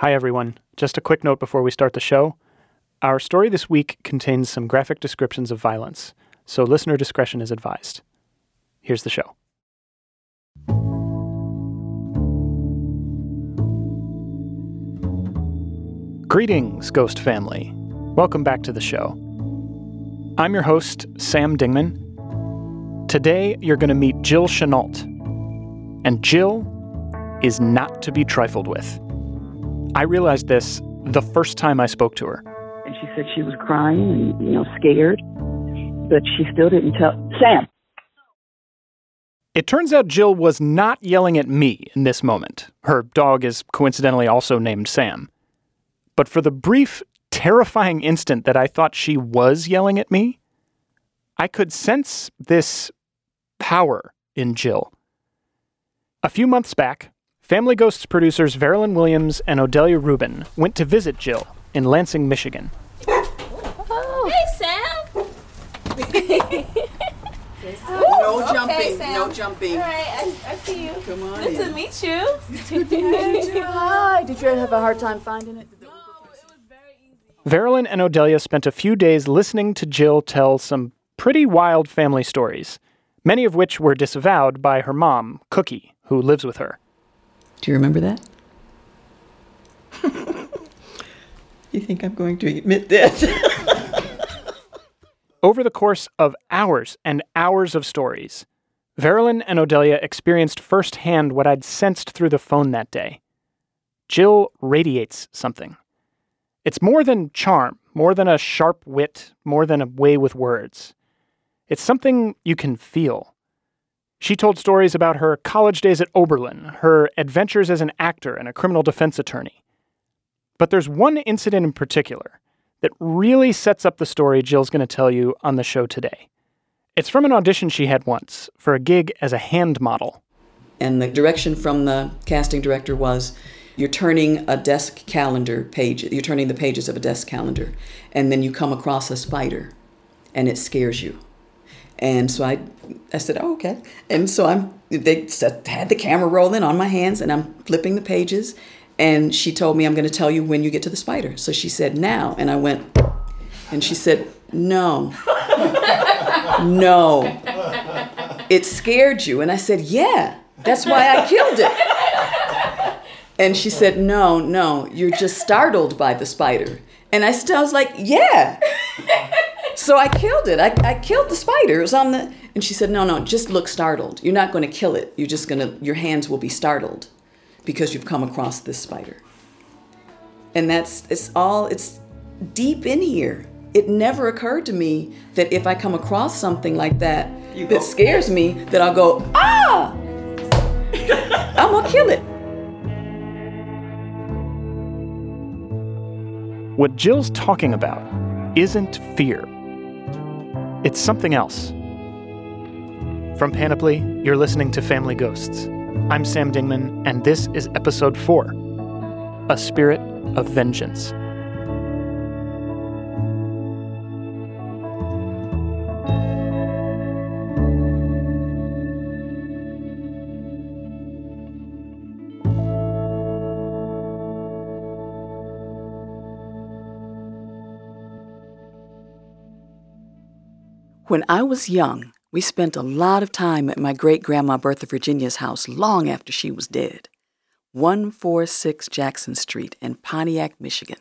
Hi, everyone. Just a quick note before we start the show. Our story this week contains some graphic descriptions of violence, so listener discretion is advised. Here's the show. Greetings, Ghost family. Welcome back to the show. I'm your host, Sam Dingman. Today, you're going to meet Jill Chenault. And Jill is not to be trifled with. I realized this the first time I spoke to her. And she said she was crying and, you know, scared, but she still didn't tell Sam. It turns out Jill was not yelling at me in this moment. Her dog is coincidentally also named Sam. But for the brief, terrifying instant that I thought she was yelling at me, I could sense this power in Jill. A few months back, Family Ghosts producers Veralyn Williams and Odelia Rubin went to visit Jill in Lansing, Michigan. Oh. Hey, Sam. No okay, jumping, Sam. no jumping. All right, I, I see you. Come on Good to meet you. Hi. Did you have a hard time finding it? Veralyn and Odelia spent a few days listening to Jill tell some pretty wild family stories, many of which were disavowed by her mom, Cookie, who lives with her. Do you remember that? you think I'm going to admit that? Over the course of hours and hours of stories, Veralyn and Odelia experienced firsthand what I'd sensed through the phone that day. Jill radiates something. It's more than charm, more than a sharp wit, more than a way with words. It's something you can feel. She told stories about her college days at Oberlin, her adventures as an actor and a criminal defense attorney. But there's one incident in particular that really sets up the story Jill's going to tell you on the show today. It's from an audition she had once for a gig as a hand model. and the direction from the casting director was you're turning a desk calendar page, you're turning the pages of a desk calendar, and then you come across a spider and it scares you. And so I, I said, oh, okay. And so I'm, they had the camera rolling on my hands and I'm flipping the pages. And she told me, I'm going to tell you when you get to the spider. So she said, now. And I went, and she said, no. no. It scared you. And I said, yeah, that's why I killed it. And she said, no, no, you're just startled by the spider. And I still was like, yeah. So I killed it. I, I killed the spider. It was on the. And she said, no, no, just look startled. You're not going to kill it. You're just going to, your hands will be startled because you've come across this spider. And that's, it's all, it's deep in here. It never occurred to me that if I come across something like that that scares me, that I'll go, ah! I'm going to kill it. What Jill's talking about isn't fear, it's something else. From Panoply, you're listening to Family Ghosts. I'm Sam Dingman, and this is episode 4 A Spirit of Vengeance. When I was young, we spent a lot of time at my great grandma Bertha Virginia's house long after she was dead. 146 Jackson Street in Pontiac, Michigan.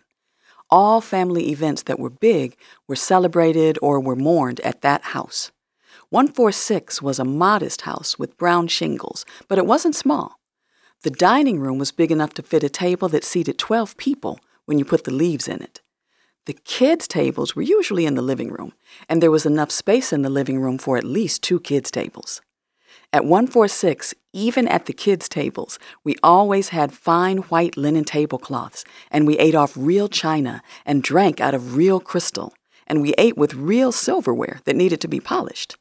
All family events that were big were celebrated or were mourned at that house. 146 was a modest house with brown shingles, but it wasn't small. The dining room was big enough to fit a table that seated 12 people when you put the leaves in it. The kids' tables were usually in the living room, and there was enough space in the living room for at least two kids' tables. At 146, even at the kids' tables, we always had fine white linen tablecloths, and we ate off real china and drank out of real crystal, and we ate with real silverware that needed to be polished.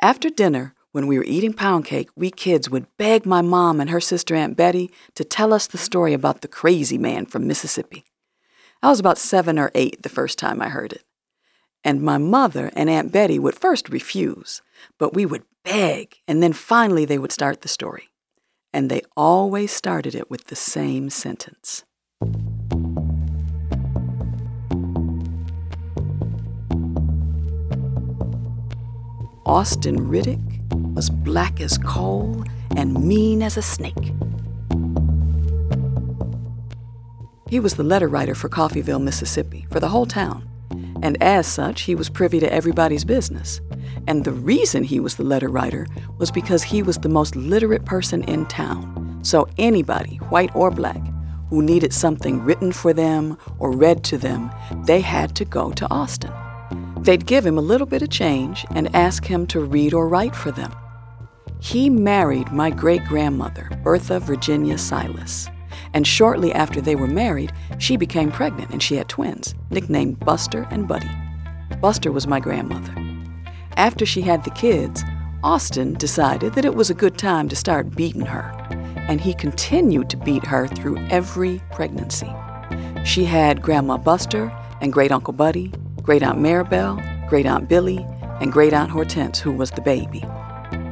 After dinner, when we were eating pound cake, we kids would beg my mom and her sister Aunt Betty to tell us the story about the crazy man from Mississippi. I was about seven or eight the first time I heard it. And my mother and Aunt Betty would first refuse, but we would beg, and then finally they would start the story. And they always started it with the same sentence. Austin Riddick was black as coal and mean as a snake. He was the letter writer for Coffeeville, Mississippi, for the whole town. And as such, he was privy to everybody's business. And the reason he was the letter writer was because he was the most literate person in town. So anybody, white or black, who needed something written for them or read to them, they had to go to Austin. They'd give him a little bit of change and ask him to read or write for them. He married my great grandmother, Bertha Virginia Silas. And shortly after they were married, she became pregnant and she had twins, nicknamed Buster and Buddy. Buster was my grandmother. After she had the kids, Austin decided that it was a good time to start beating her, and he continued to beat her through every pregnancy. She had Grandma Buster and Great Uncle Buddy, Great Aunt Maribel, Great Aunt Billy, and Great Aunt Hortense, who was the baby.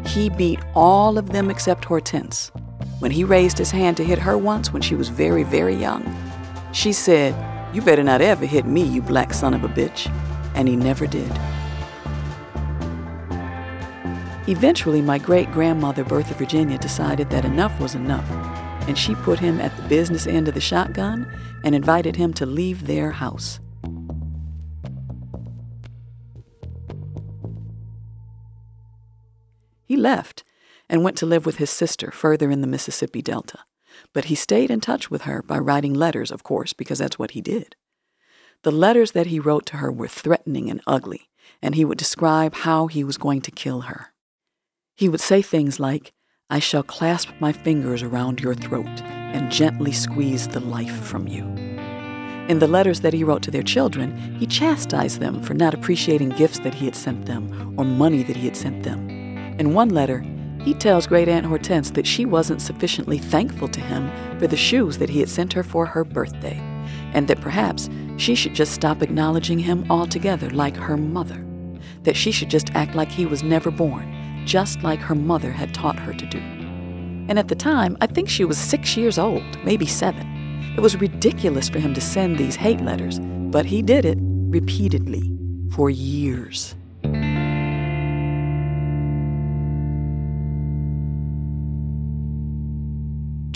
He beat all of them except Hortense. When he raised his hand to hit her once when she was very, very young, she said, You better not ever hit me, you black son of a bitch. And he never did. Eventually, my great grandmother, Bertha Virginia, decided that enough was enough, and she put him at the business end of the shotgun and invited him to leave their house. He left and went to live with his sister further in the Mississippi Delta. But he stayed in touch with her by writing letters, of course, because that's what he did. The letters that he wrote to her were threatening and ugly, and he would describe how he was going to kill her. He would say things like, I shall clasp my fingers around your throat and gently squeeze the life from you. In the letters that he wrote to their children, he chastised them for not appreciating gifts that he had sent them or money that he had sent them. In one letter, he tells Great Aunt Hortense that she wasn't sufficiently thankful to him for the shoes that he had sent her for her birthday, and that perhaps she should just stop acknowledging him altogether like her mother, that she should just act like he was never born, just like her mother had taught her to do. And at the time, I think she was six years old, maybe seven. It was ridiculous for him to send these hate letters, but he did it repeatedly for years.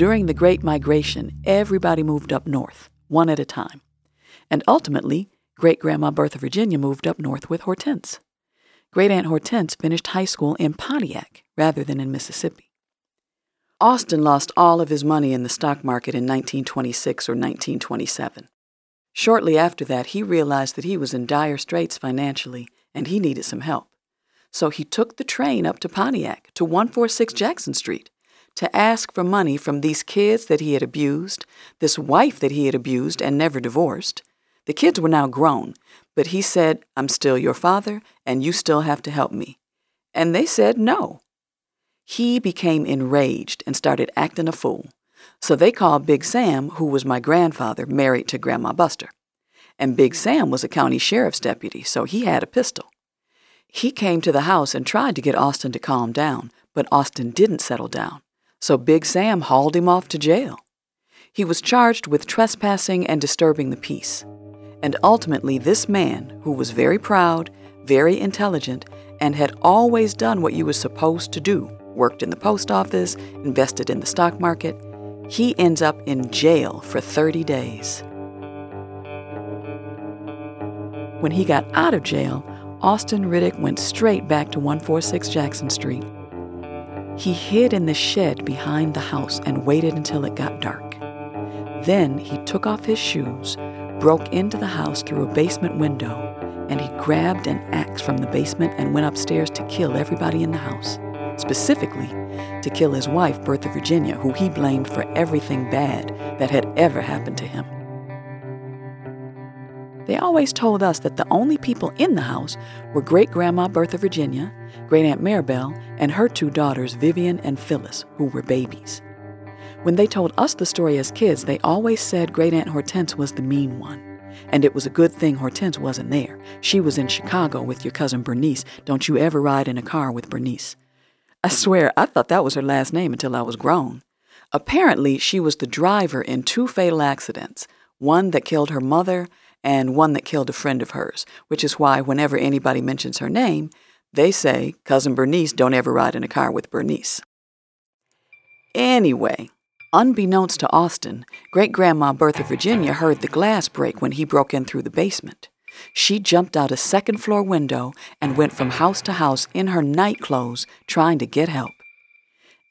During the Great Migration, everybody moved up north, one at a time. And ultimately, Great Grandma Bertha Virginia moved up north with Hortense. Great Aunt Hortense finished high school in Pontiac rather than in Mississippi. Austin lost all of his money in the stock market in 1926 or 1927. Shortly after that, he realized that he was in dire straits financially and he needed some help. So he took the train up to Pontiac to 146 Jackson Street to ask for money from these kids that he had abused, this wife that he had abused and never divorced. The kids were now grown, but he said, I'm still your father, and you still have to help me. And they said no. He became enraged and started acting a fool. So they called Big Sam, who was my grandfather, married to Grandma Buster. And Big Sam was a county sheriff's deputy, so he had a pistol. He came to the house and tried to get Austin to calm down, but Austin didn't settle down so Big Sam hauled him off to jail. He was charged with trespassing and disturbing the peace. And ultimately, this man, who was very proud, very intelligent, and had always done what you were supposed to do worked in the post office, invested in the stock market he ends up in jail for 30 days. When he got out of jail, Austin Riddick went straight back to 146 Jackson Street he hid in the shed behind the house and waited until it got dark. Then he took off his shoes, broke into the house through a basement window, and he grabbed an axe from the basement and went upstairs to kill everybody in the house, specifically to kill his wife, Bertha Virginia, who he blamed for everything bad that had ever happened to him. They always told us that the only people in the house were great grandma Bertha Virginia, great aunt Maribel, and her two daughters Vivian and Phyllis, who were babies. When they told us the story as kids, they always said great aunt Hortense was the mean one. And it was a good thing Hortense wasn't there. She was in Chicago with your cousin Bernice. Don't you ever ride in a car with Bernice. I swear, I thought that was her last name until I was grown. Apparently, she was the driver in two fatal accidents one that killed her mother and one that killed a friend of hers, which is why whenever anybody mentions her name, They say Cousin Bernice don't ever ride in a car with Bernice. Anyway, unbeknownst to Austin, great grandma Bertha Virginia heard the glass break when he broke in through the basement. She jumped out a second floor window and went from house to house in her night clothes trying to get help.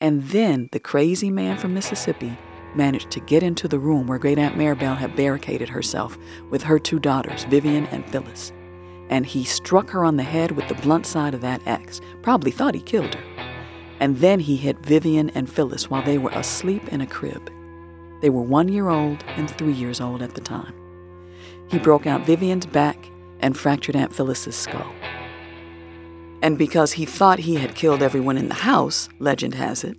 And then the crazy man from Mississippi managed to get into the room where Great Aunt Maribel had barricaded herself with her two daughters, Vivian and Phyllis. And he struck her on the head with the blunt side of that axe, probably thought he killed her. And then he hit Vivian and Phyllis while they were asleep in a crib. They were one year old and three years old at the time. He broke out Vivian's back and fractured Aunt Phyllis's skull. And because he thought he had killed everyone in the house, legend has it,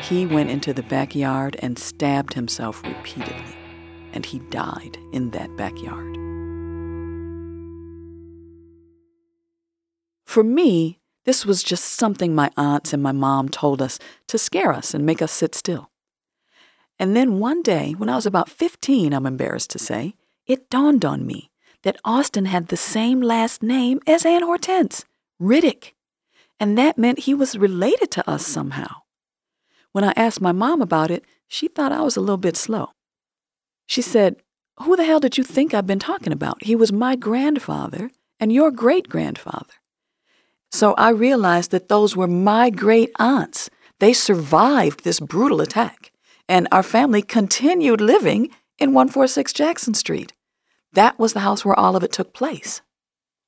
he went into the backyard and stabbed himself repeatedly. And he died in that backyard. For me, this was just something my aunts and my mom told us to scare us and make us sit still. And then one day, when I was about 15, I'm embarrassed to say, it dawned on me that Austin had the same last name as Aunt Hortense, Riddick. And that meant he was related to us somehow. When I asked my mom about it, she thought I was a little bit slow. She said, Who the hell did you think I've been talking about? He was my grandfather and your great grandfather. So I realized that those were my great aunts. They survived this brutal attack, and our family continued living in 146 Jackson Street. That was the house where all of it took place.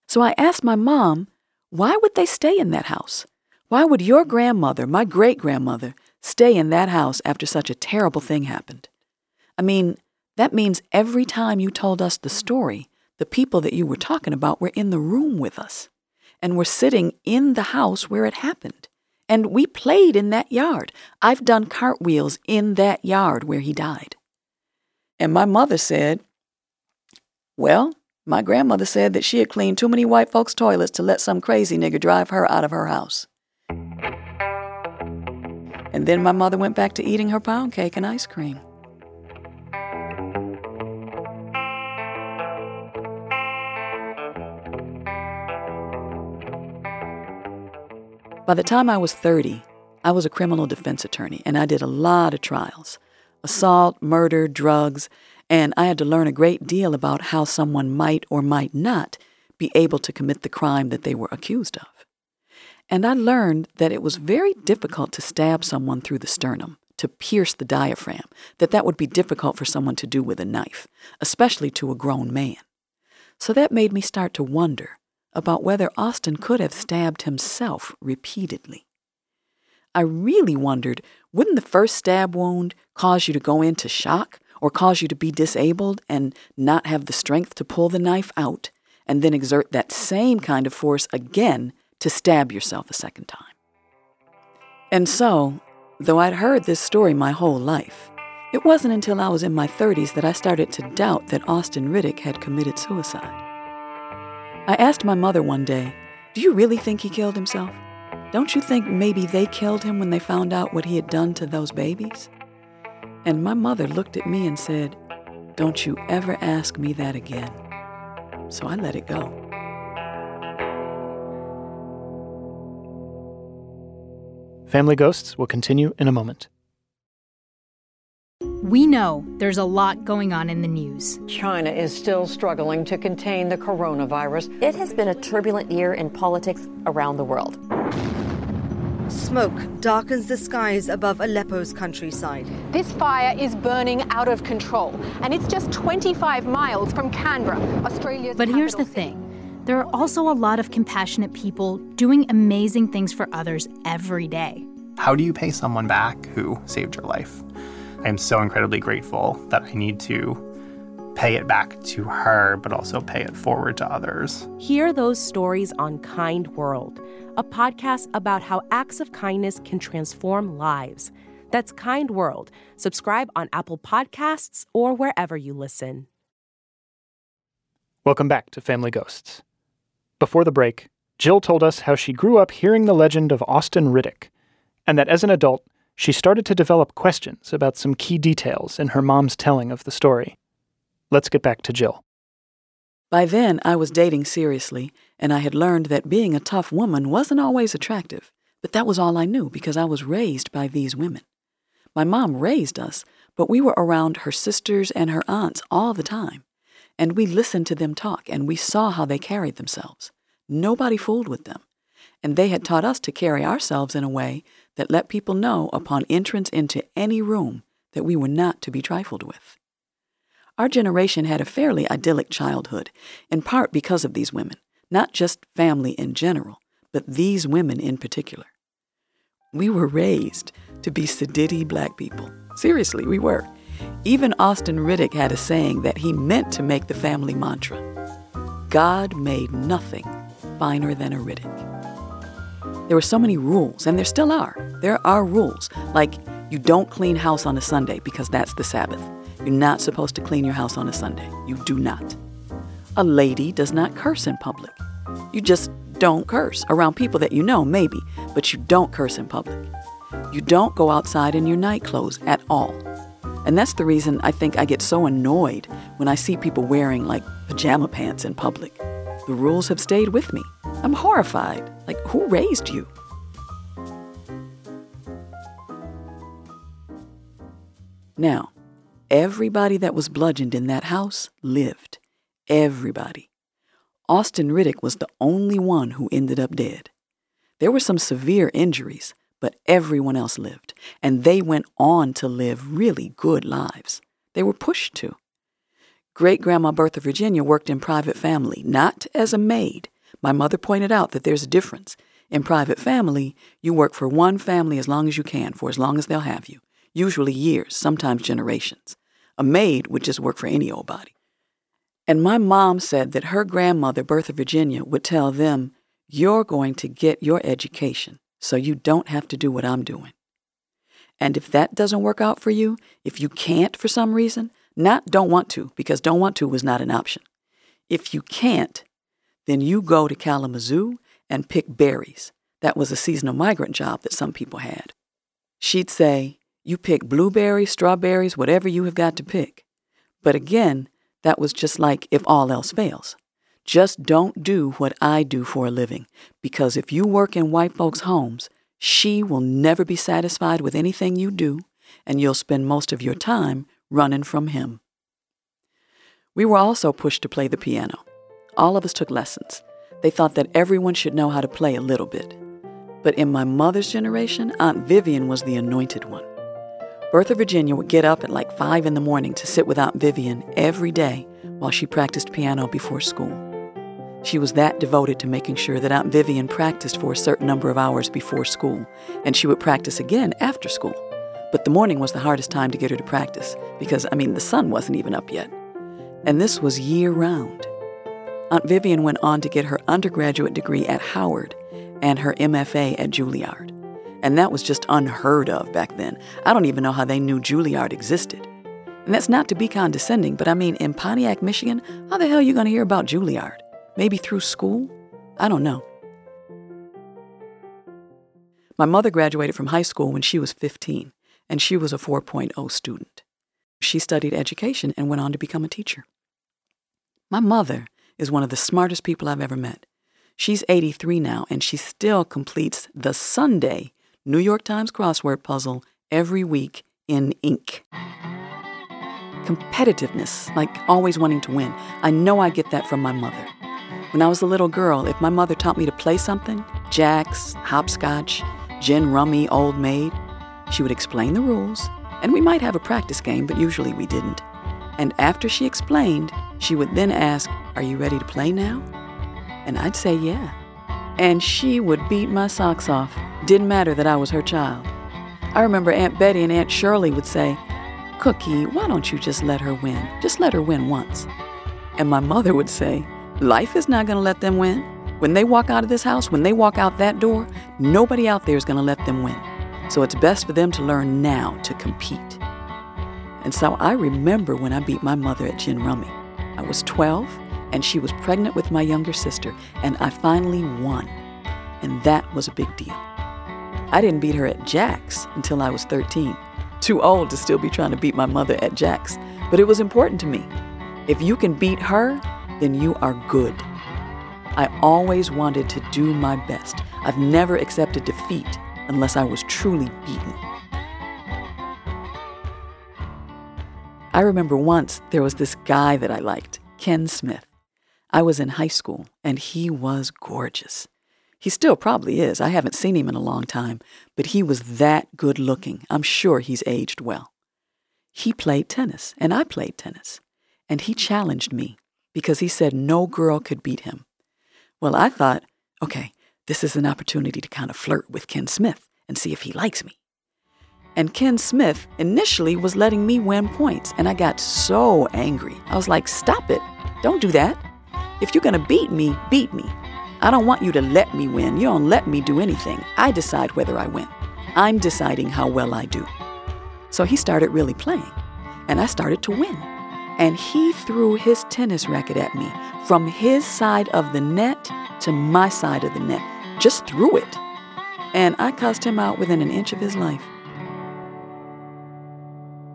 So I asked my mom, why would they stay in that house? Why would your grandmother, my great grandmother, stay in that house after such a terrible thing happened? I mean, that means every time you told us the story, the people that you were talking about were in the room with us and were sitting in the house where it happened. And we played in that yard. I've done cartwheels in that yard where he died. And my mother said, Well, my grandmother said that she had cleaned too many white folks' toilets to let some crazy nigger drive her out of her house. And then my mother went back to eating her pound cake and ice cream. By the time I was 30, I was a criminal defense attorney and I did a lot of trials assault, murder, drugs, and I had to learn a great deal about how someone might or might not be able to commit the crime that they were accused of. And I learned that it was very difficult to stab someone through the sternum, to pierce the diaphragm, that that would be difficult for someone to do with a knife, especially to a grown man. So that made me start to wonder about whether Austin could have stabbed himself repeatedly. I really wondered wouldn't the first stab wound cause you to go into shock or cause you to be disabled and not have the strength to pull the knife out and then exert that same kind of force again to stab yourself a second time? And so, though I'd heard this story my whole life, it wasn't until I was in my 30s that I started to doubt that Austin Riddick had committed suicide. I asked my mother one day, Do you really think he killed himself? Don't you think maybe they killed him when they found out what he had done to those babies? And my mother looked at me and said, Don't you ever ask me that again. So I let it go. Family Ghosts will continue in a moment. We know there's a lot going on in the news. China is still struggling to contain the coronavirus. It has been a turbulent year in politics around the world. Smoke darkens the skies above Aleppo's countryside. This fire is burning out of control, and it's just 25 miles from Canberra, Australia's But here's the city. thing there are also a lot of compassionate people doing amazing things for others every day. How do you pay someone back who saved your life? I am so incredibly grateful that I need to pay it back to her, but also pay it forward to others. Hear those stories on Kind World, a podcast about how acts of kindness can transform lives. That's Kind World. Subscribe on Apple Podcasts or wherever you listen. Welcome back to Family Ghosts. Before the break, Jill told us how she grew up hearing the legend of Austin Riddick, and that as an adult, she started to develop questions about some key details in her mom's telling of the story. Let's get back to Jill. By then, I was dating seriously, and I had learned that being a tough woman wasn't always attractive, but that was all I knew because I was raised by these women. My mom raised us, but we were around her sisters and her aunts all the time, and we listened to them talk and we saw how they carried themselves. Nobody fooled with them, and they had taught us to carry ourselves in a way that let people know upon entrance into any room that we were not to be trifled with. Our generation had a fairly idyllic childhood, in part because of these women, not just family in general, but these women in particular. We were raised to be sedity black people. Seriously, we were. Even Austin Riddick had a saying that he meant to make the family mantra God made nothing finer than a Riddick. There were so many rules, and there still are. There are rules, like you don't clean house on a Sunday because that's the Sabbath. You're not supposed to clean your house on a Sunday. You do not. A lady does not curse in public. You just don't curse around people that you know, maybe, but you don't curse in public. You don't go outside in your night clothes at all. And that's the reason I think I get so annoyed when I see people wearing like pajama pants in public. The rules have stayed with me. I'm horrified. Like, who raised you? Now, everybody that was bludgeoned in that house lived. Everybody. Austin Riddick was the only one who ended up dead. There were some severe injuries, but everyone else lived, and they went on to live really good lives. They were pushed to. Great Grandma Bertha Virginia worked in private family, not as a maid. My mother pointed out that there's a difference. In private family, you work for one family as long as you can, for as long as they'll have you, usually years, sometimes generations. A maid would just work for any old body. And my mom said that her grandmother, Bertha Virginia, would tell them, You're going to get your education, so you don't have to do what I'm doing. And if that doesn't work out for you, if you can't for some reason, not don't want to, because don't want to was not an option. If you can't, then you go to Kalamazoo and pick berries. That was a seasonal migrant job that some people had. She'd say, You pick blueberries, strawberries, whatever you have got to pick. But again, that was just like if all else fails. Just don't do what I do for a living, because if you work in white folks' homes, she will never be satisfied with anything you do, and you'll spend most of your time running from him. We were also pushed to play the piano. All of us took lessons. They thought that everyone should know how to play a little bit. But in my mother's generation, Aunt Vivian was the anointed one. Bertha Virginia would get up at like 5 in the morning to sit with Aunt Vivian every day while she practiced piano before school. She was that devoted to making sure that Aunt Vivian practiced for a certain number of hours before school, and she would practice again after school. But the morning was the hardest time to get her to practice because, I mean, the sun wasn't even up yet. And this was year round. Aunt Vivian went on to get her undergraduate degree at Howard and her MFA at Juilliard. And that was just unheard of back then. I don't even know how they knew Juilliard existed. And that's not to be condescending, but I mean, in Pontiac, Michigan, how the hell are you going to hear about Juilliard? Maybe through school? I don't know. My mother graduated from high school when she was 15, and she was a 4.0 student. She studied education and went on to become a teacher. My mother is one of the smartest people I've ever met. She's 83 now, and she still completes the Sunday New York Times crossword puzzle every week in ink. Competitiveness, like always wanting to win. I know I get that from my mother. When I was a little girl, if my mother taught me to play something jacks, hopscotch, gin rummy, old maid she would explain the rules, and we might have a practice game, but usually we didn't. And after she explained, she would then ask, Are you ready to play now? And I'd say, Yeah. And she would beat my socks off. Didn't matter that I was her child. I remember Aunt Betty and Aunt Shirley would say, Cookie, why don't you just let her win? Just let her win once. And my mother would say, Life is not going to let them win. When they walk out of this house, when they walk out that door, nobody out there is going to let them win. So it's best for them to learn now to compete. And so I remember when I beat my mother at Gin Rummy. I was 12 and she was pregnant with my younger sister, and I finally won. And that was a big deal. I didn't beat her at Jack's until I was 13. Too old to still be trying to beat my mother at Jack's, but it was important to me. If you can beat her, then you are good. I always wanted to do my best. I've never accepted defeat unless I was truly beaten. I remember once there was this guy that I liked, Ken Smith. I was in high school, and he was gorgeous. He still probably is. I haven't seen him in a long time, but he was that good looking. I'm sure he's aged well. He played tennis, and I played tennis. And he challenged me because he said no girl could beat him. Well, I thought, okay, this is an opportunity to kind of flirt with Ken Smith and see if he likes me. And Ken Smith initially was letting me win points, and I got so angry. I was like, stop it. Don't do that. If you're going to beat me, beat me. I don't want you to let me win. You don't let me do anything. I decide whether I win. I'm deciding how well I do. So he started really playing, and I started to win. And he threw his tennis racket at me from his side of the net to my side of the net. Just threw it. And I cussed him out within an inch of his life.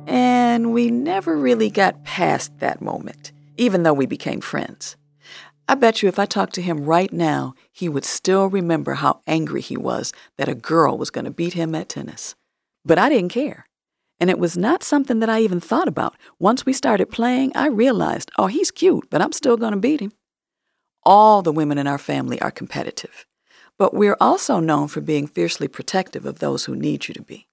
And we never really got past that moment, even though we became friends. I bet you if I talked to him right now, he would still remember how angry he was that a girl was going to beat him at tennis. But I didn't care. And it was not something that I even thought about. Once we started playing, I realized, oh, he's cute, but I'm still going to beat him. All the women in our family are competitive, but we're also known for being fiercely protective of those who need you to be.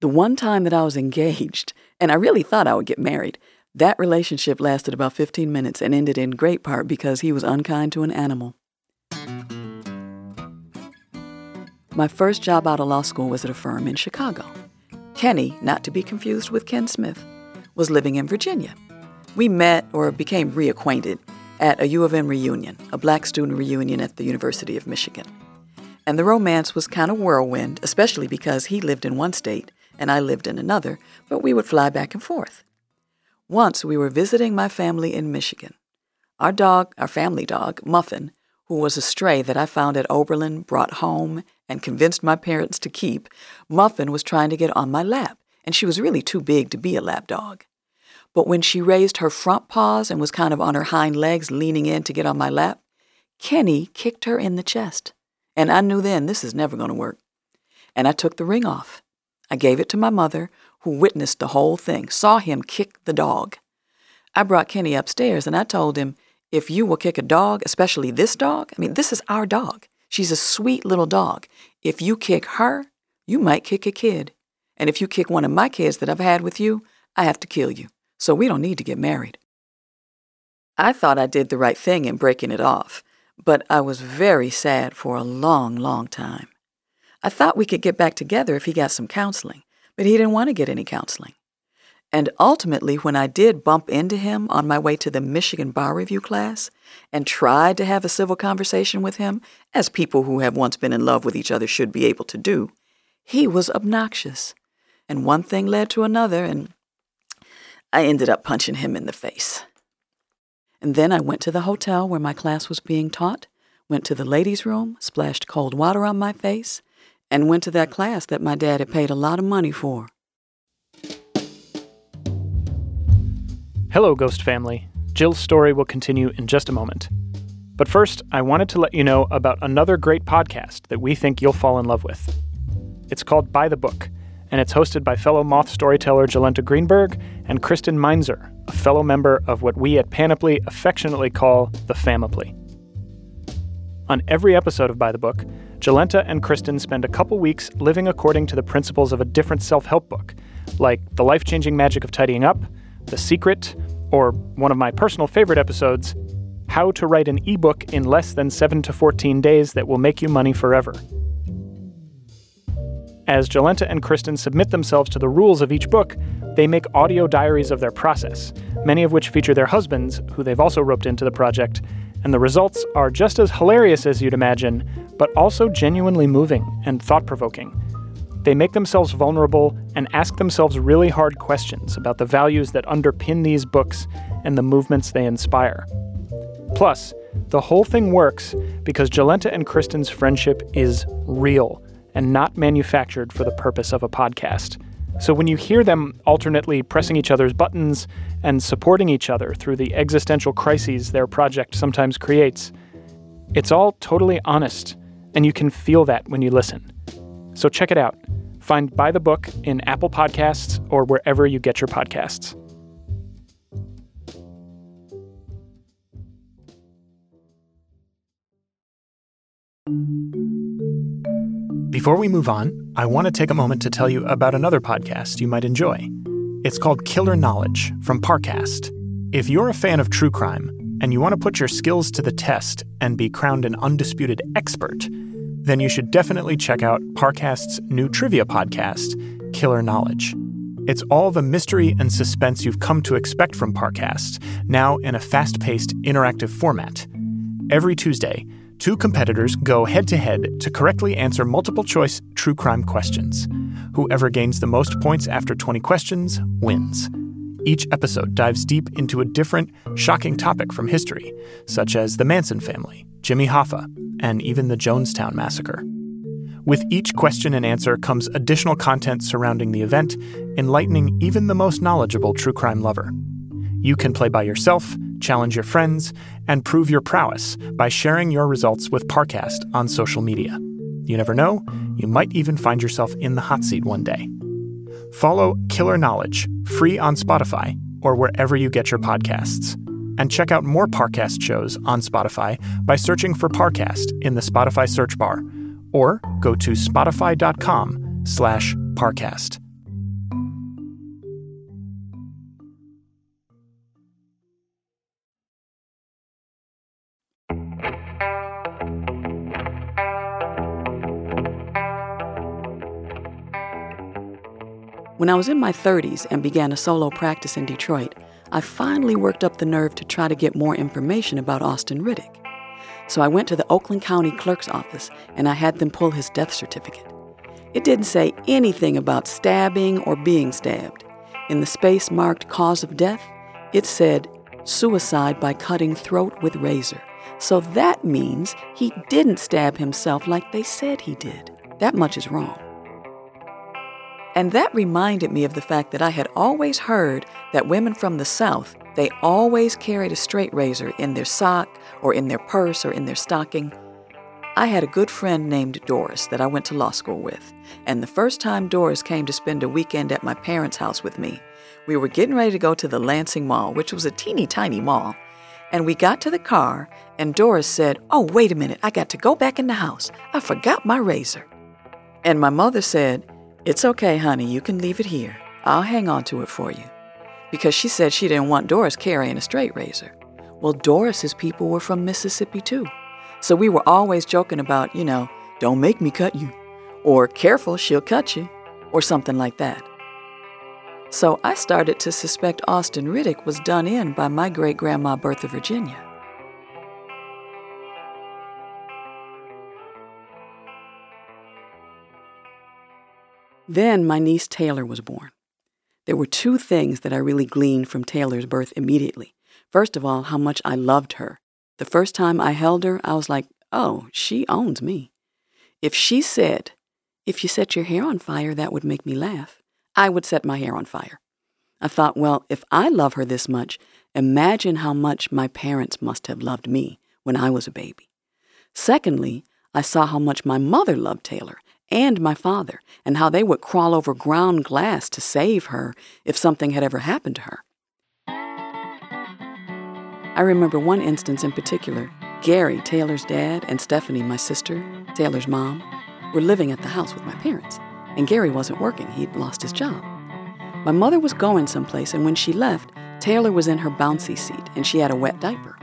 The one time that I was engaged, and I really thought I would get married, that relationship lasted about 15 minutes and ended in great part because he was unkind to an animal. My first job out of law school was at a firm in Chicago. Kenny, not to be confused with Ken Smith, was living in Virginia. We met or became reacquainted at a U of M reunion, a black student reunion at the University of Michigan. And the romance was kind of whirlwind, especially because he lived in one state and I lived in another, but we would fly back and forth. Once we were visiting my family in Michigan. Our dog, our family dog, Muffin, who was a stray that I found at Oberlin, brought home, and convinced my parents to keep, Muffin was trying to get on my lap, and she was really too big to be a lap dog. But when she raised her front paws and was kind of on her hind legs, leaning in to get on my lap, Kenny kicked her in the chest. And I knew then this is never going to work. And I took the ring off. I gave it to my mother, who witnessed the whole thing, saw him kick the dog. I brought Kenny upstairs and I told him, if you will kick a dog, especially this dog, I mean, this is our dog. She's a sweet little dog. If you kick her, you might kick a kid. And if you kick one of my kids that I've had with you, I have to kill you. So we don't need to get married. I thought I did the right thing in breaking it off, but I was very sad for a long, long time. I thought we could get back together if he got some counseling, but he didn't want to get any counseling. And ultimately, when I did bump into him on my way to the Michigan Bar Review class and tried to have a civil conversation with him, as people who have once been in love with each other should be able to do, he was obnoxious. And one thing led to another, and I ended up punching him in the face. And then I went to the hotel where my class was being taught, went to the ladies' room, splashed cold water on my face, and went to that class that my dad had paid a lot of money for. Hello, Ghost Family. Jill's story will continue in just a moment. But first, I wanted to let you know about another great podcast that we think you'll fall in love with. It's called By the Book, and it's hosted by fellow Moth storyteller Jolenta Greenberg and Kristen Meinzer, a fellow member of what we at Panoply affectionately call the Family. On every episode of By the Book, Jolenta and Kristen spend a couple weeks living according to the principles of a different self help book, like The Life Changing Magic of Tidying Up, The Secret, or one of my personal favorite episodes, How to Write an Ebook in Less Than 7 to 14 Days That Will Make You Money Forever. As Jolenta and Kristen submit themselves to the rules of each book, they make audio diaries of their process, many of which feature their husbands, who they've also roped into the project, and the results are just as hilarious as you'd imagine, but also genuinely moving and thought provoking. They make themselves vulnerable and ask themselves really hard questions about the values that underpin these books and the movements they inspire. Plus, the whole thing works because Jolenta and Kristen's friendship is real and not manufactured for the purpose of a podcast. So when you hear them alternately pressing each other's buttons and supporting each other through the existential crises their project sometimes creates, It's all totally honest, and you can feel that when you listen. So check it out. Find By the Book in Apple Podcasts or wherever you get your podcasts. Before we move on, I want to take a moment to tell you about another podcast you might enjoy. It's called Killer Knowledge from Parcast. If you're a fan of true crime and you want to put your skills to the test and be crowned an undisputed expert, then you should definitely check out Parcast's new trivia podcast, Killer Knowledge. It's all the mystery and suspense you've come to expect from Parcast, now in a fast paced, interactive format. Every Tuesday, two competitors go head to head to correctly answer multiple choice true crime questions. Whoever gains the most points after 20 questions wins. Each episode dives deep into a different, shocking topic from history, such as the Manson family, Jimmy Hoffa, and even the Jonestown Massacre. With each question and answer comes additional content surrounding the event, enlightening even the most knowledgeable true crime lover. You can play by yourself, challenge your friends, and prove your prowess by sharing your results with Parcast on social media. You never know, you might even find yourself in the hot seat one day. Follow Killer Knowledge, free on Spotify or wherever you get your podcasts. And check out more Parcast shows on Spotify by searching for Parcast in the Spotify search bar, or go to spotify.com slash Parcast. When I was in my 30s and began a solo practice in Detroit, I finally worked up the nerve to try to get more information about Austin Riddick. So I went to the Oakland County Clerk's office and I had them pull his death certificate. It didn't say anything about stabbing or being stabbed. In the space marked cause of death, it said suicide by cutting throat with razor. So that means he didn't stab himself like they said he did. That much is wrong. And that reminded me of the fact that I had always heard that women from the South, they always carried a straight razor in their sock or in their purse or in their stocking. I had a good friend named Doris that I went to law school with. And the first time Doris came to spend a weekend at my parents' house with me, we were getting ready to go to the Lansing Mall, which was a teeny tiny mall. And we got to the car, and Doris said, Oh, wait a minute, I got to go back in the house. I forgot my razor. And my mother said, It's okay, honey, you can leave it here. I'll hang on to it for you. Because she said she didn't want Doris carrying a straight razor. Well, Doris's people were from Mississippi too. So we were always joking about, you know, don't make me cut you, or careful, she'll cut you, or something like that. So I started to suspect Austin Riddick was done in by my great grandma Bertha Virginia. Then my niece Taylor was born. There were two things that I really gleaned from Taylor's birth immediately. First of all, how much I loved her. The first time I held her, I was like, oh, she owns me. If she said, if you set your hair on fire, that would make me laugh, I would set my hair on fire. I thought, well, if I love her this much, imagine how much my parents must have loved me when I was a baby. Secondly, I saw how much my mother loved Taylor and my father, and how they would crawl over ground glass to save her if something had ever happened to her. I remember one instance in particular. Gary, Taylor's dad, and Stephanie, my sister, Taylor's mom, were living at the house with my parents, and Gary wasn't working. He'd lost his job. My mother was going someplace, and when she left, Taylor was in her bouncy seat and she had a wet diaper.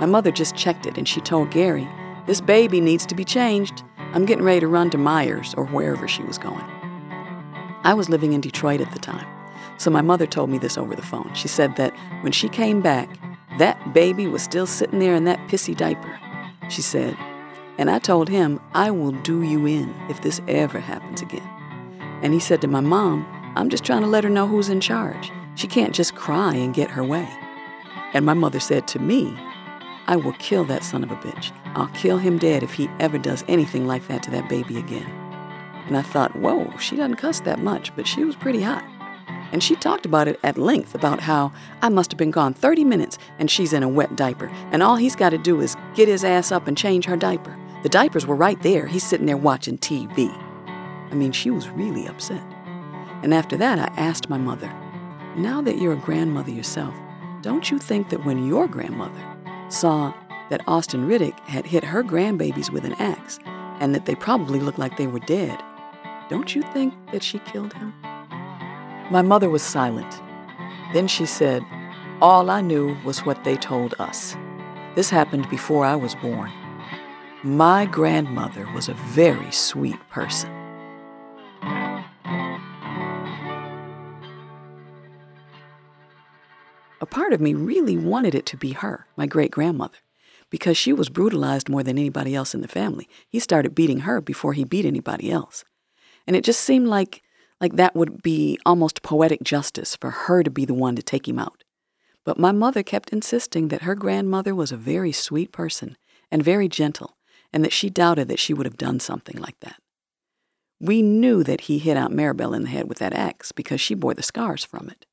My mother just checked it and she told Gary, This baby needs to be changed. I'm getting ready to run to Meijer's or wherever she was going. I was living in Detroit at the time, so my mother told me this over the phone. She said that when she came back, that baby was still sitting there in that pissy diaper. She said, and I told him, I will do you in if this ever happens again. And he said to my mom, I'm just trying to let her know who's in charge. She can't just cry and get her way. And my mother said to me, I will kill that son of a bitch. I'll kill him dead if he ever does anything like that to that baby again. And I thought, whoa, she doesn't cuss that much, but she was pretty hot. And she talked about it at length about how I must have been gone 30 minutes and she's in a wet diaper, and all he's got to do is get his ass up and change her diaper. The diapers were right there. He's sitting there watching TV. I mean, she was really upset. And after that, I asked my mother, Now that you're a grandmother yourself, don't you think that when your grandmother saw that Austin Riddick had hit her grandbabies with an axe and that they probably looked like they were dead, don't you think that she killed him? My mother was silent. Then she said, All I knew was what they told us. This happened before I was born. My grandmother was a very sweet person. A part of me really wanted it to be her, my great grandmother, because she was brutalized more than anybody else in the family. He started beating her before he beat anybody else. And it just seemed like, like that would be almost poetic justice for her to be the one to take him out. But my mother kept insisting that her grandmother was a very sweet person and very gentle, and that she doubted that she would have done something like that. We knew that he hit Aunt Maribel in the head with that axe because she bore the scars from it.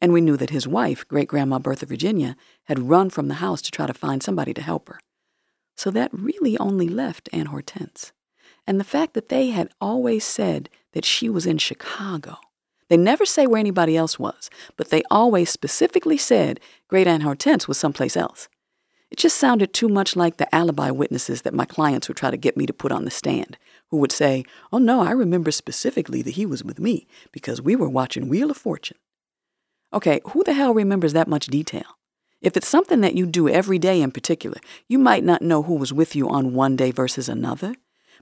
And we knew that his wife, great grandma Bertha Virginia, had run from the house to try to find somebody to help her. So that really only left Aunt Hortense. And the fact that they had always said that she was in Chicago. They never say where anybody else was, but they always specifically said Great Aunt Hortense was someplace else. It just sounded too much like the alibi witnesses that my clients would try to get me to put on the stand, who would say, Oh, no, I remember specifically that he was with me because we were watching Wheel of Fortune. Okay, who the hell remembers that much detail? If it's something that you do every day in particular, you might not know who was with you on one day versus another.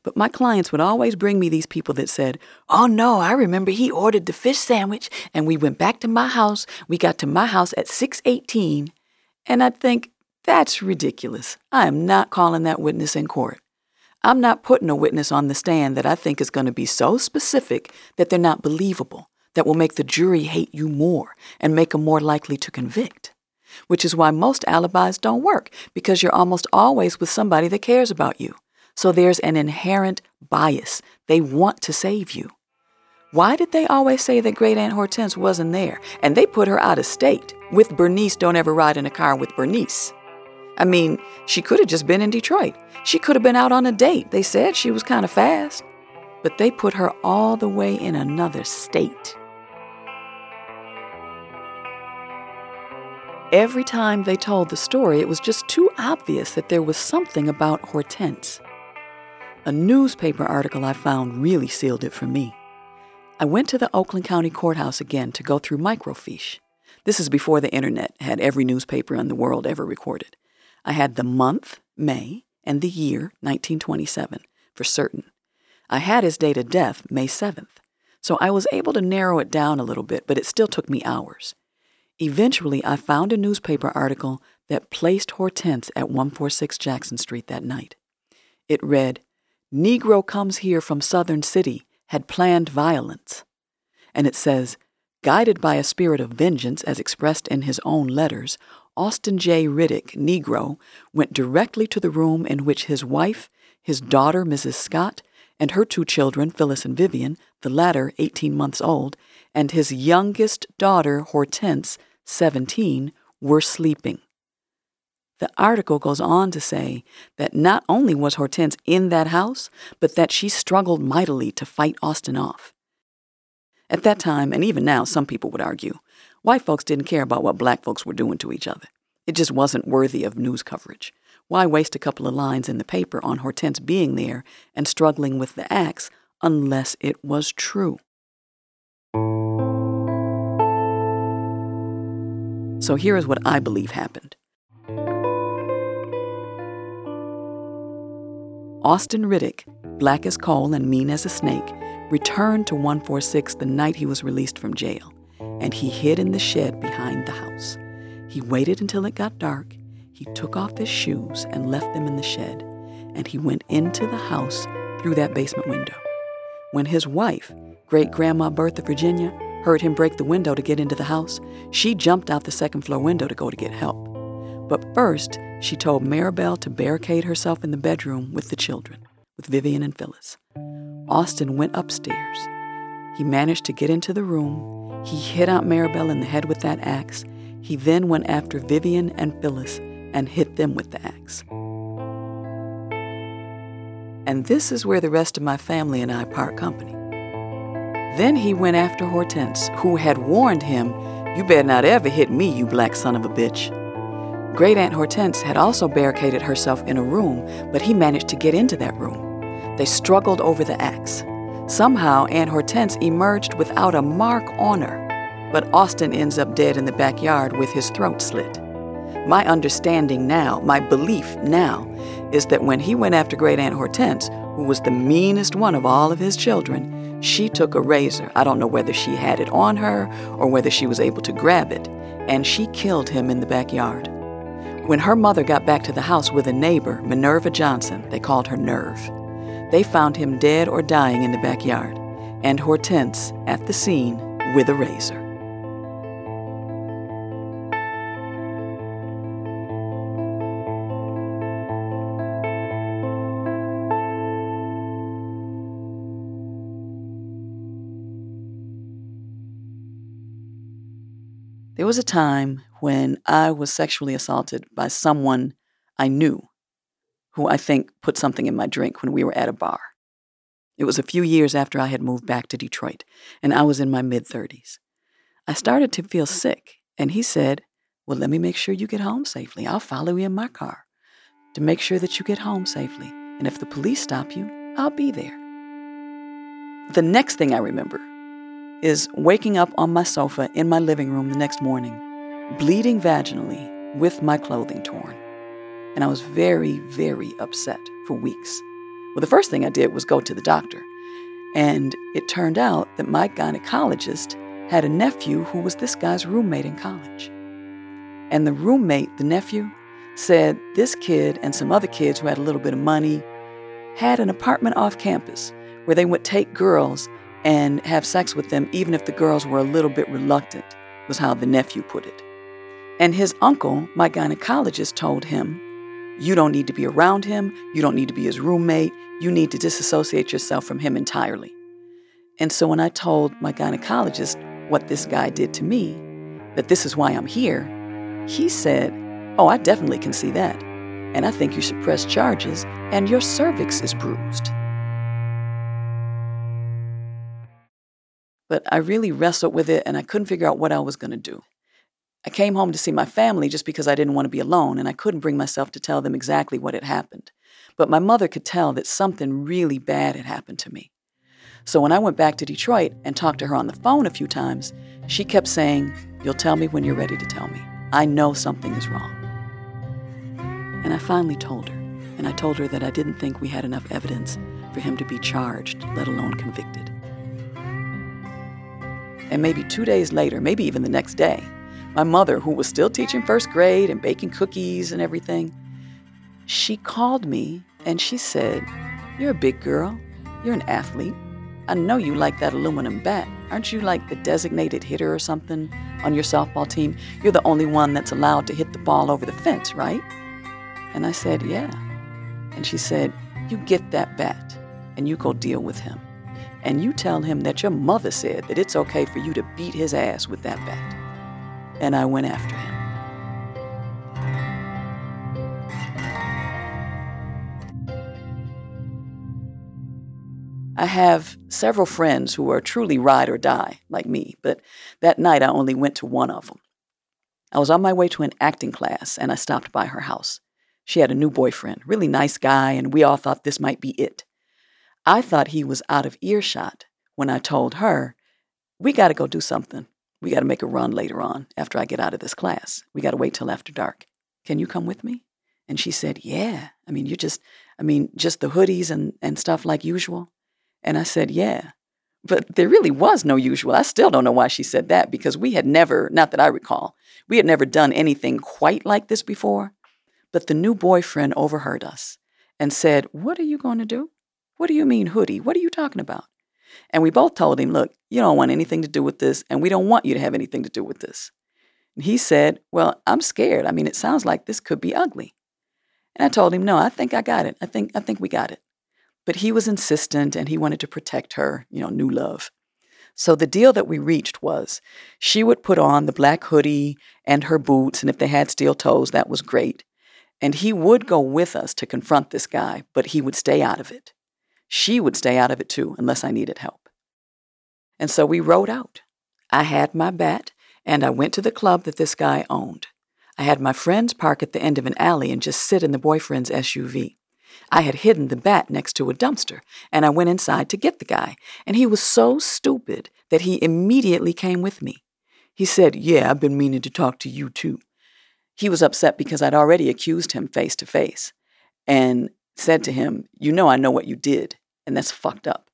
But my clients would always bring me these people that said, Oh no, I remember he ordered the fish sandwich and we went back to my house. We got to my house at 618. And I'd think, that's ridiculous. I am not calling that witness in court. I'm not putting a witness on the stand that I think is going to be so specific that they're not believable that will make the jury hate you more and make them more likely to convict. Which is why most alibis don't work, because you're almost always with somebody that cares about you. So there's an inherent bias. They want to save you. Why did they always say that Great Aunt Hortense wasn't there? And they put her out of state with Bernice Don't Ever Ride in a Car with Bernice. I mean, she could have just been in Detroit. She could have been out on a date. They said she was kind of fast. But they put her all the way in another state. Every time they told the story, it was just too obvious that there was something about Hortense. A newspaper article I found really sealed it for me. I went to the Oakland County Courthouse again to go through microfiche. This is before the internet had every newspaper in the world ever recorded. I had the month, May, and the year, 1927, for certain. I had his date of death, May 7th, so I was able to narrow it down a little bit, but it still took me hours. Eventually, I found a newspaper article that placed Hortense at 146 Jackson Street that night. It read, Negro comes here from Southern City, had planned violence. And it says, guided by a spirit of vengeance as expressed in his own letters, Austin J. Riddick, Negro, went directly to the room in which his wife, his daughter, Mrs. Scott, and her two children, Phyllis and Vivian, the latter 18 months old, and his youngest daughter, Hortense, 17, were sleeping. The article goes on to say that not only was Hortense in that house, but that she struggled mightily to fight Austin off. At that time, and even now, some people would argue, white folks didn't care about what black folks were doing to each other. It just wasn't worthy of news coverage. Why waste a couple of lines in the paper on Hortense being there and struggling with the axe unless it was true? So here is what I believe happened. Austin Riddick, black as coal and mean as a snake, returned to 146 the night he was released from jail, and he hid in the shed behind the house. He waited until it got dark. He took off his shoes and left them in the shed, and he went into the house through that basement window. When his wife, great grandma Bertha Virginia, heard him break the window to get into the house, she jumped out the second floor window to go to get help. But first, she told Maribel to barricade herself in the bedroom with the children, with Vivian and Phyllis. Austin went upstairs. He managed to get into the room. He hit Aunt Maribel in the head with that axe. He then went after Vivian and Phyllis and hit them with the axe. And this is where the rest of my family and I part company. Then he went after Hortense, who had warned him, You better not ever hit me, you black son of a bitch. Great Aunt Hortense had also barricaded herself in a room, but he managed to get into that room. They struggled over the axe. Somehow, Aunt Hortense emerged without a mark on her, but Austin ends up dead in the backyard with his throat slit. My understanding now, my belief now, is that when he went after Great Aunt Hortense, who was the meanest one of all of his children, she took a razor. I don't know whether she had it on her or whether she was able to grab it, and she killed him in the backyard. When her mother got back to the house with a neighbor, Minerva Johnson, they called her Nerve, they found him dead or dying in the backyard, and Hortense at the scene with a razor. There was a time when I was sexually assaulted by someone I knew, who I think put something in my drink when we were at a bar. It was a few years after I had moved back to Detroit, and I was in my mid 30s. I started to feel sick, and he said, Well, let me make sure you get home safely. I'll follow you in my car to make sure that you get home safely. And if the police stop you, I'll be there. The next thing I remember is waking up on my sofa in my living room the next morning, bleeding vaginally with my clothing torn. And I was very, very upset for weeks. Well, the first thing I did was go to the doctor. And it turned out that my gynecologist had a nephew who was this guy's roommate in college. And the roommate, the nephew, said this kid and some other kids who had a little bit of money had an apartment off campus where they would take girls and have sex with them, even if the girls were a little bit reluctant, was how the nephew put it. And his uncle, my gynecologist, told him, You don't need to be around him. You don't need to be his roommate. You need to disassociate yourself from him entirely. And so when I told my gynecologist what this guy did to me, that this is why I'm here, he said, Oh, I definitely can see that. And I think you should press charges, and your cervix is bruised. But I really wrestled with it and I couldn't figure out what I was going to do. I came home to see my family just because I didn't want to be alone, and I couldn't bring myself to tell them exactly what had happened. But my mother could tell that something really bad had happened to me. So when I went back to Detroit and talked to her on the phone a few times, she kept saying, You'll tell me when you're ready to tell me. I know something is wrong. And I finally told her, and I told her that I didn't think we had enough evidence for him to be charged, let alone convicted. And maybe two days later, maybe even the next day, my mother, who was still teaching first grade and baking cookies and everything, she called me and she said, You're a big girl. You're an athlete. I know you like that aluminum bat. Aren't you like the designated hitter or something on your softball team? You're the only one that's allowed to hit the ball over the fence, right? And I said, Yeah. And she said, You get that bat and you go deal with him and you tell him that your mother said that it's okay for you to beat his ass with that bat. And I went after him. I have several friends who are truly ride or die, like me, but that night I only went to one of them. I was on my way to an acting class and I stopped by her house. She had a new boyfriend, really nice guy, and we all thought this might be it. I thought he was out of earshot when I told her, We got to go do something. We got to make a run later on after I get out of this class. We got to wait till after dark. Can you come with me? And she said, Yeah. I mean, you're just, I mean, just the hoodies and, and stuff like usual. And I said, Yeah. But there really was no usual. I still don't know why she said that because we had never, not that I recall, we had never done anything quite like this before. But the new boyfriend overheard us and said, What are you going to do? What do you mean, hoodie? What are you talking about? And we both told him, Look, you don't want anything to do with this, and we don't want you to have anything to do with this. And he said, Well, I'm scared. I mean, it sounds like this could be ugly. And I told him, No, I think I got it. I think, I think we got it. But he was insistent and he wanted to protect her, you know, new love. So the deal that we reached was she would put on the black hoodie and her boots, and if they had steel toes, that was great. And he would go with us to confront this guy, but he would stay out of it. She would stay out of it too, unless I needed help. And so we rode out. I had my bat, and I went to the club that this guy owned. I had my friends park at the end of an alley and just sit in the boyfriend's SUV. I had hidden the bat next to a dumpster, and I went inside to get the guy, and he was so stupid that he immediately came with me. He said, Yeah, I've been meaning to talk to you too. He was upset because I'd already accused him face to face and said to him, You know, I know what you did, and that's fucked up.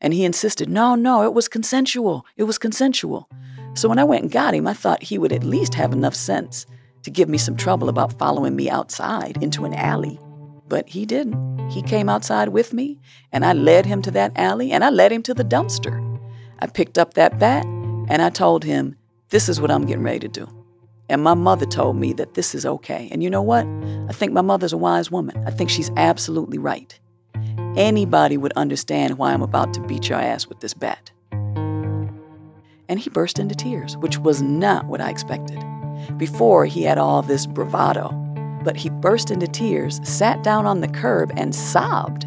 And he insisted, No, no, it was consensual. It was consensual. So when I went and got him, I thought he would at least have enough sense to give me some trouble about following me outside into an alley. But he didn't. He came outside with me, and I led him to that alley, and I led him to the dumpster. I picked up that bat, and I told him, This is what I'm getting ready to do. And my mother told me that this is okay. And you know what? I think my mother's a wise woman. I think she's absolutely right. Anybody would understand why I'm about to beat your ass with this bat. And he burst into tears, which was not what I expected. Before, he had all this bravado, but he burst into tears, sat down on the curb, and sobbed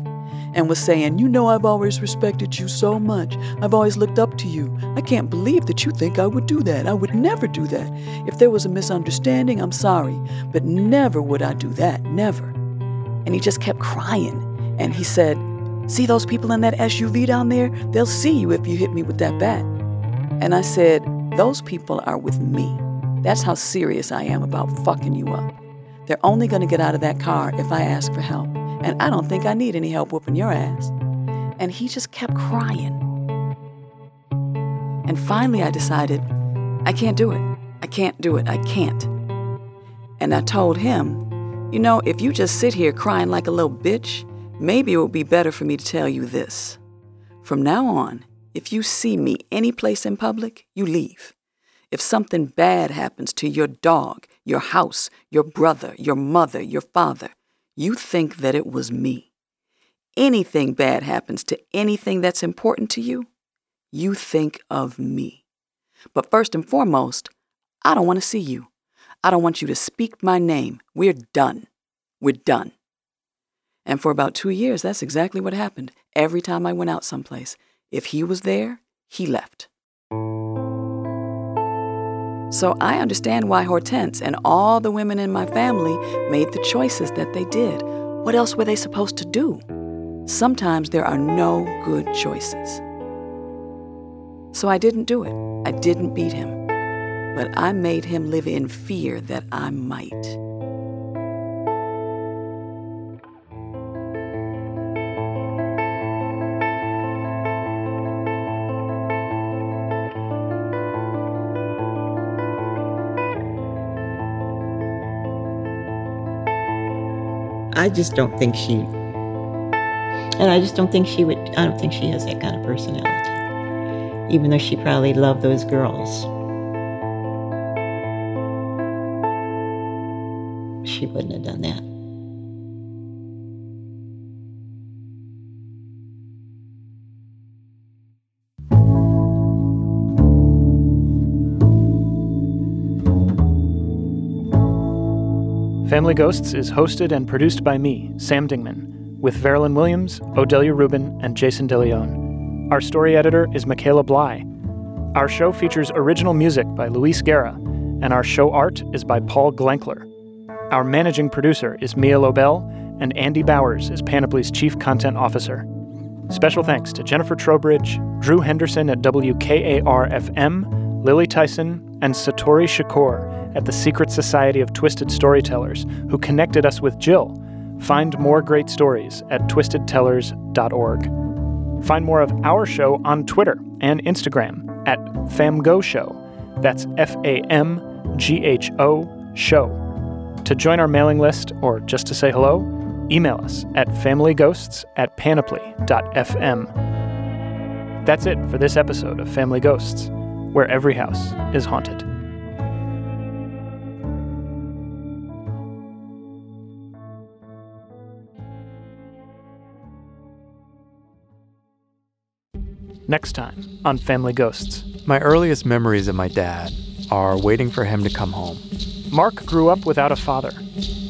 and was saying, You know, I've always respected you so much. I've always looked up to you. I can't believe that you think I would do that. I would never do that. If there was a misunderstanding, I'm sorry, but never would I do that. Never. And he just kept crying. And he said, See those people in that SUV down there? They'll see you if you hit me with that bat. And I said, Those people are with me. That's how serious I am about fucking you up. They're only going to get out of that car if I ask for help. And I don't think I need any help whooping your ass. And he just kept crying. And finally, I decided, I can't do it. I can't do it. I can't. And I told him, you know, if you just sit here crying like a little bitch, maybe it would be better for me to tell you this. From now on, if you see me any place in public, you leave. If something bad happens to your dog, your house, your brother, your mother, your father, you think that it was me. Anything bad happens to anything that's important to you, you think of me. But first and foremost, I don't want to see you. I don't want you to speak my name. We're done. We're done. And for about two years, that's exactly what happened. Every time I went out someplace, if he was there, he left. So I understand why Hortense and all the women in my family made the choices that they did. What else were they supposed to do? Sometimes there are no good choices. So I didn't do it. I didn't beat him. But I made him live in fear that I might. I just don't think she, and I just don't think she would, I don't think she has that kind of personality, even though she probably loved those girls. She wouldn't Family Ghosts is hosted and produced by me, Sam Dingman, with Veralyn Williams, Odelia Rubin, and Jason DeLeon. Our story editor is Michaela Bly. Our show features original music by Luis Guerra, and our show art is by Paul Glenkler. Our managing producer is Mia Lobel, and Andy Bowers is Panoply's Chief Content Officer. Special thanks to Jennifer Trowbridge, Drew Henderson at WKAR FM, Lily Tyson, and Satori Shakoor at the Secret Society of Twisted Storytellers, who connected us with Jill. Find more great stories at twistedtellers.org. Find more of our show on Twitter and Instagram at FamGho Show. That's F A M G H O Show. To join our mailing list or just to say hello, email us at familyghosts at panoply.fm. That's it for this episode of Family Ghosts, where every house is haunted. Next time on Family Ghosts. My earliest memories of my dad are waiting for him to come home. Mark grew up without a father.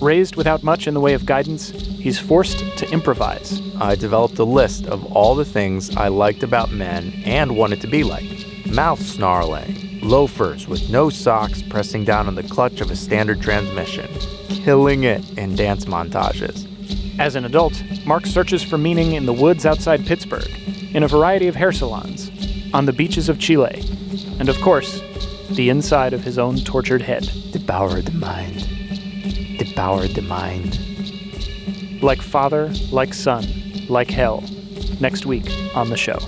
Raised without much in the way of guidance, he's forced to improvise. I developed a list of all the things I liked about men and wanted to be like mouth snarling, loafers with no socks pressing down on the clutch of a standard transmission, killing it in dance montages. As an adult, Mark searches for meaning in the woods outside Pittsburgh, in a variety of hair salons, on the beaches of Chile, and of course, the inside of his own tortured head. Devour the mind. Devour the mind. Like father, like son, like hell. Next week on the show.